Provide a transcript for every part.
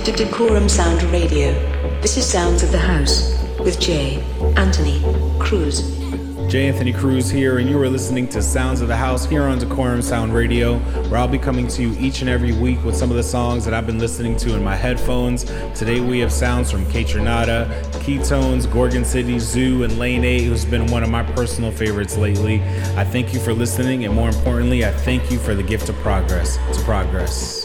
Decorum Sound Radio. This is Sounds of the House with J. Anthony Cruz. J. Anthony Cruz here, and you are listening to Sounds of the House here on Decorum Sound Radio, where I'll be coming to you each and every week with some of the songs that I've been listening to in my headphones. Today we have sounds from Kaytranada, Ketones, Gorgon City, ZHU, and Lane 8, who's been one of my personal favorites lately. I thank you for listening, and more importantly, I thank you for the gift of progress. To progress.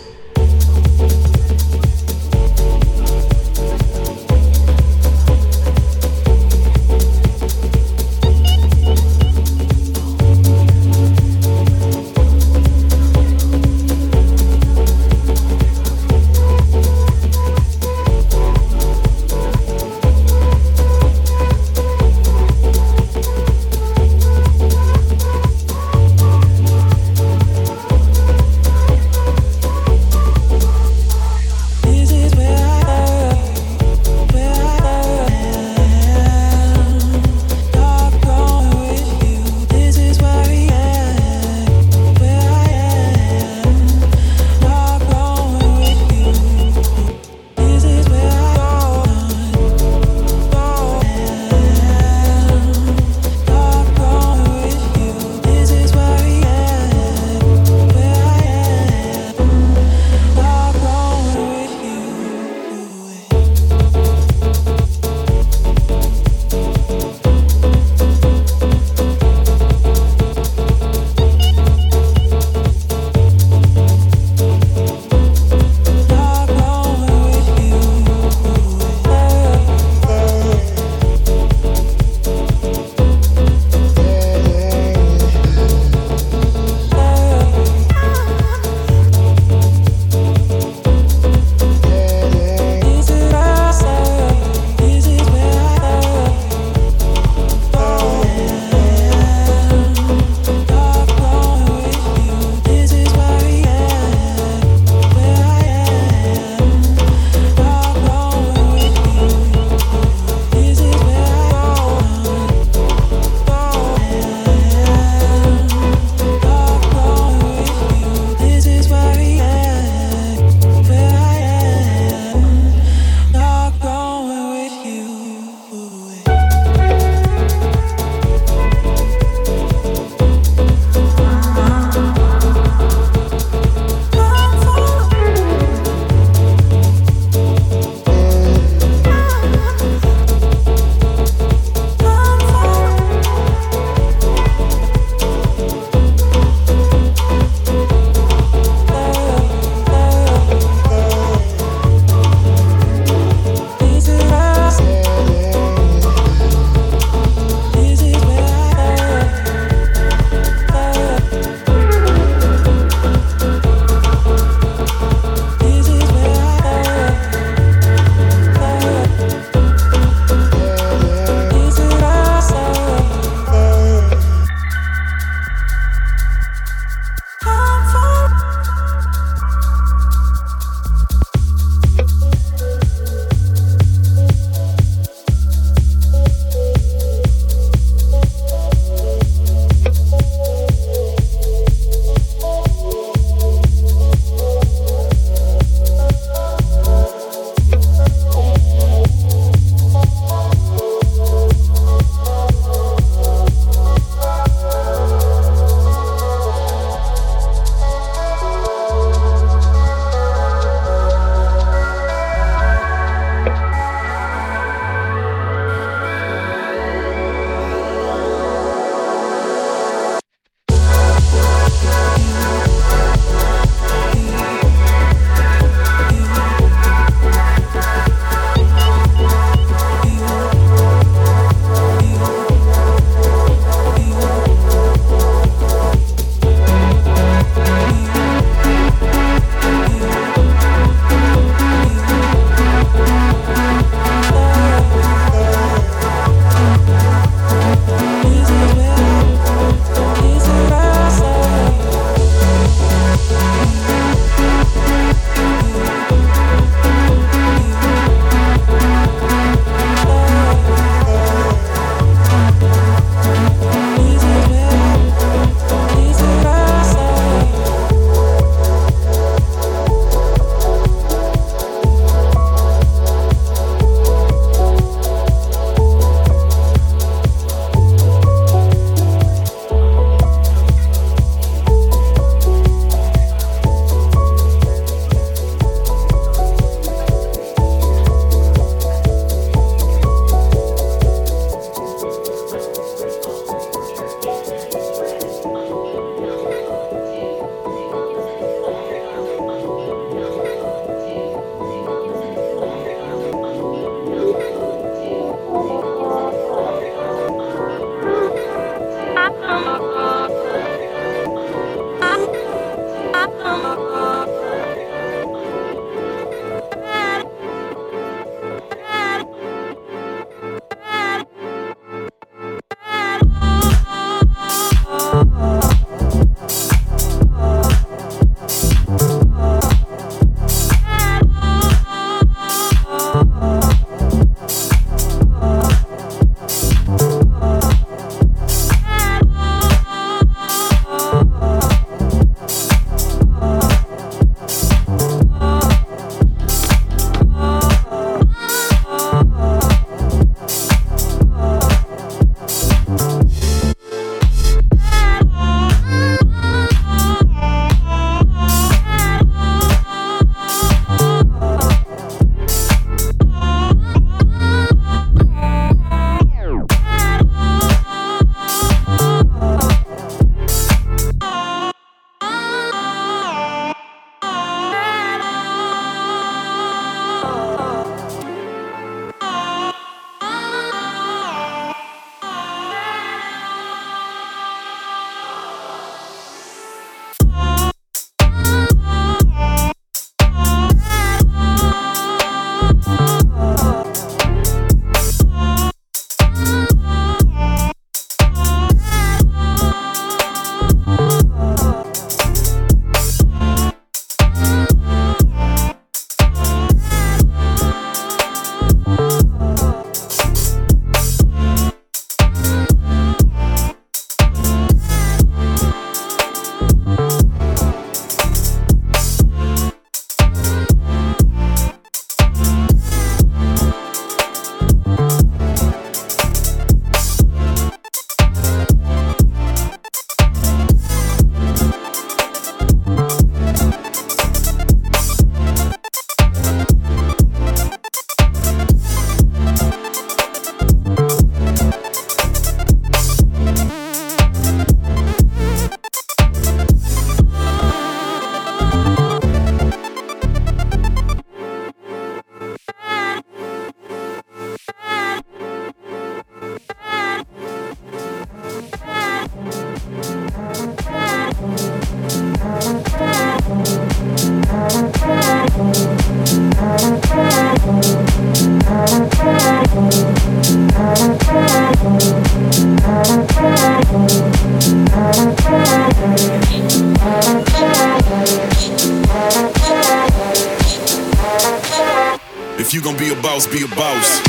If you gon' be a boss, be a boss.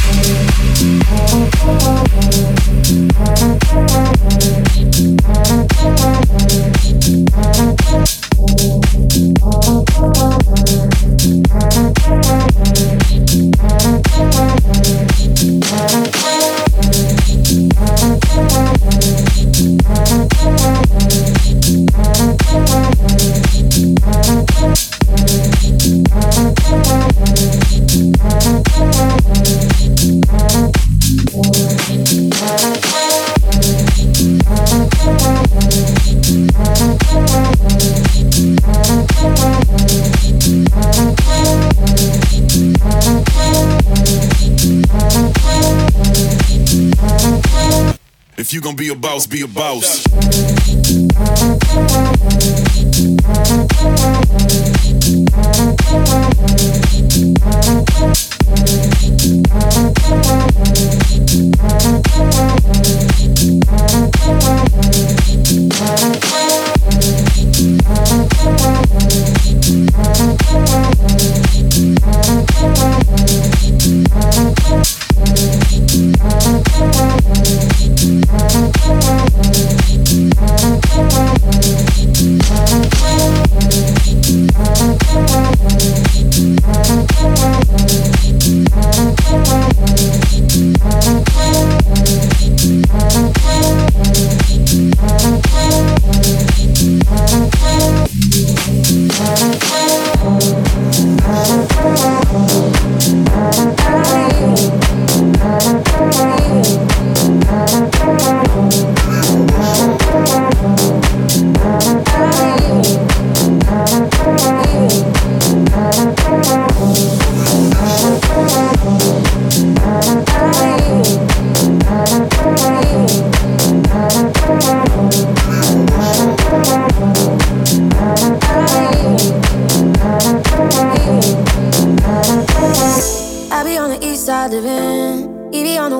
Be a boss,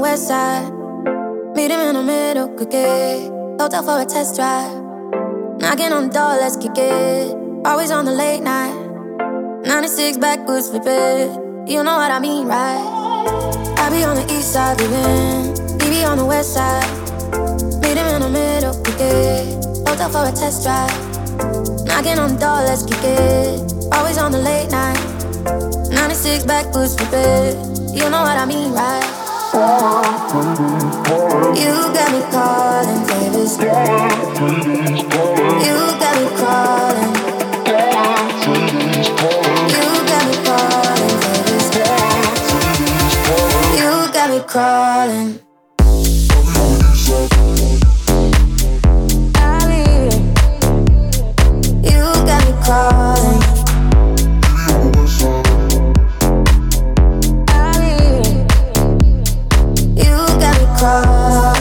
be a boss. flip it. You know what I mean, right? I be on the east side living, he be on the west side. Meet him in the middle, kick it. Hotel for a test drive. Knocking on the door, let's kick it. Always on the late night. 96 back boots, flip it. You know what I mean, right? You got me calling, baby.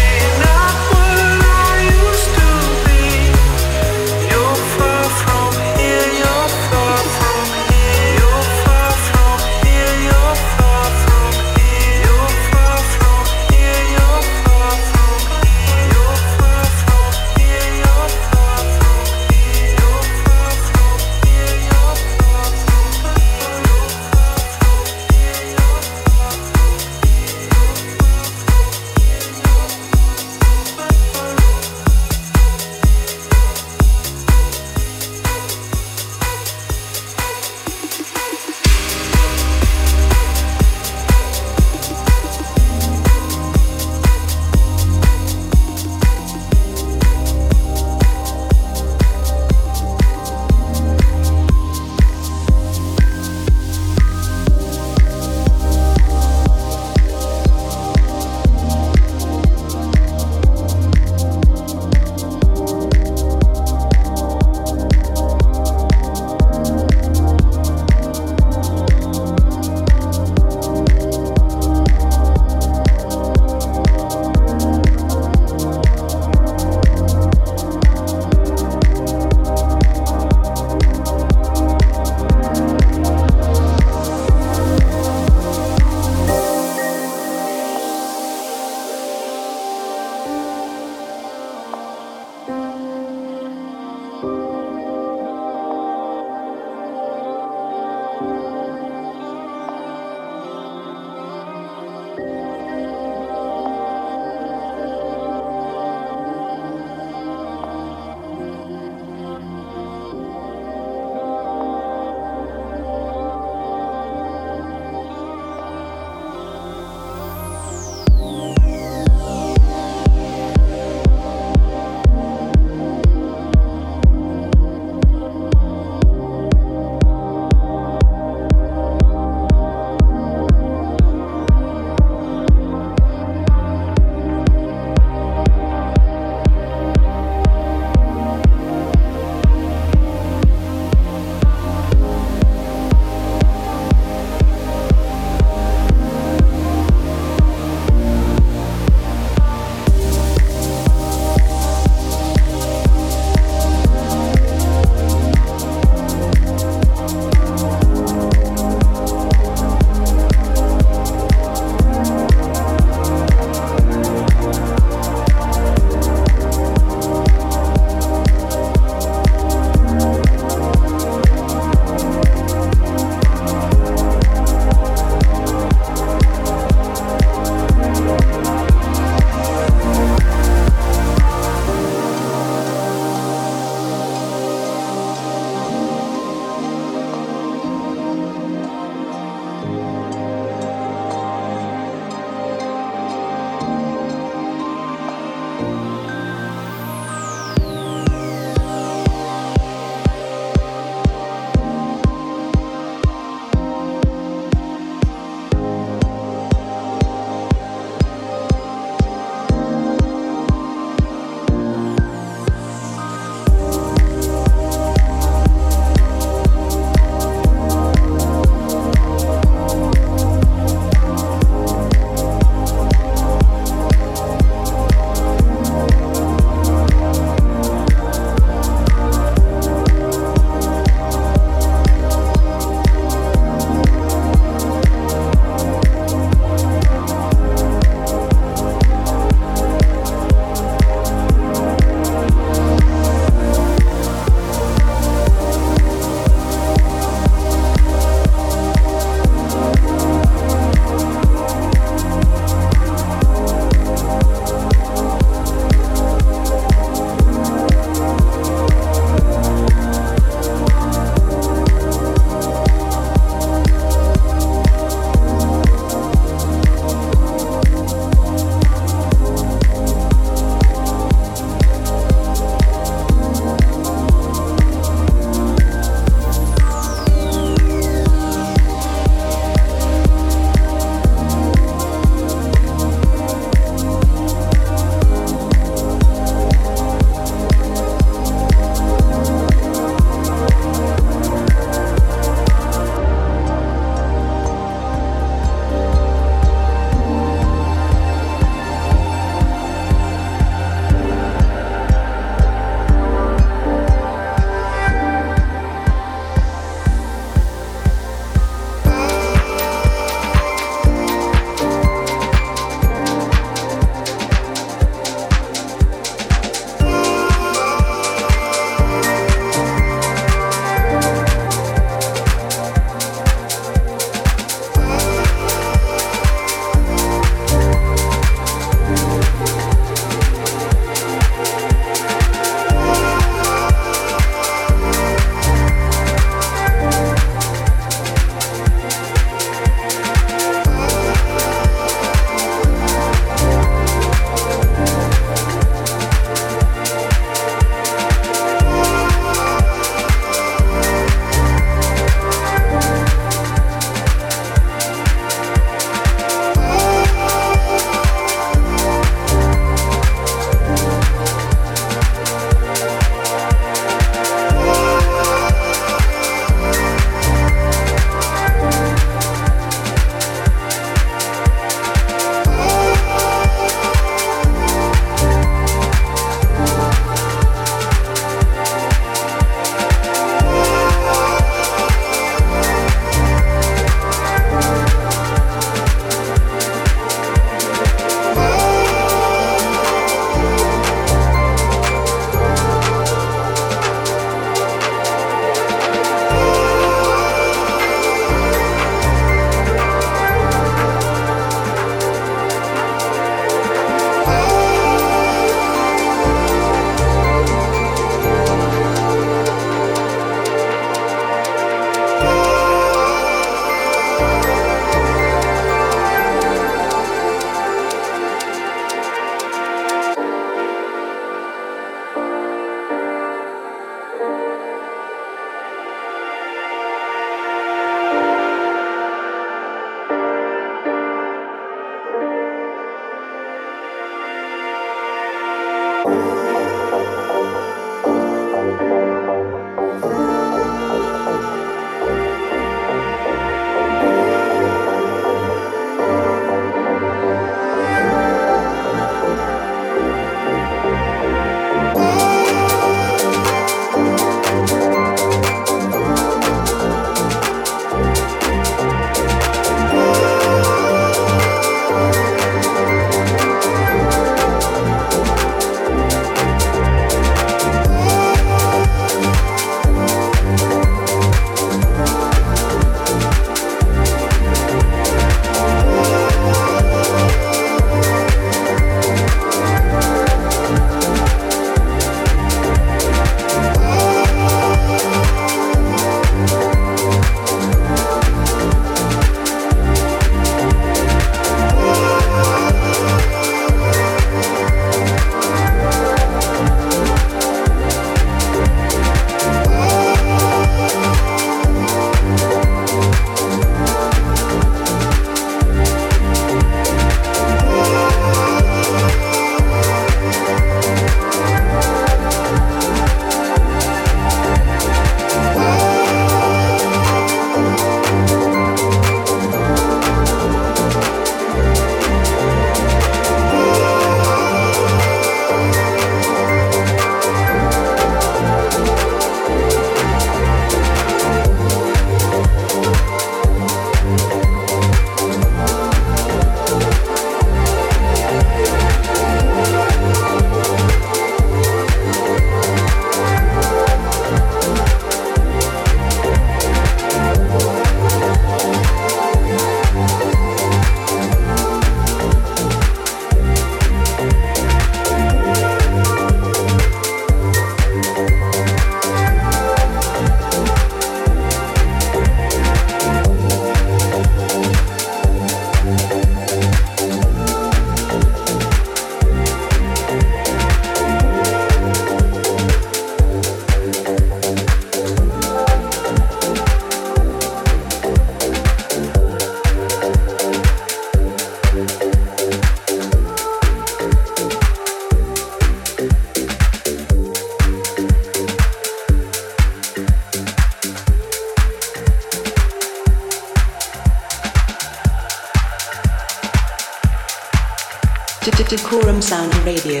Decorum Sound Radio.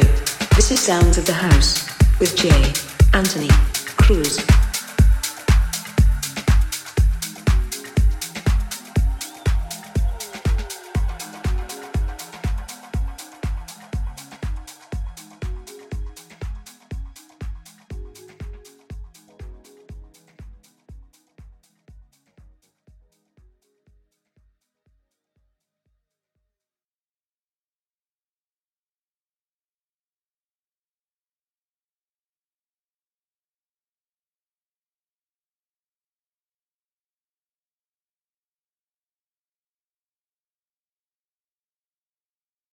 This is Sounds of the House with Jay Anthony Cruz.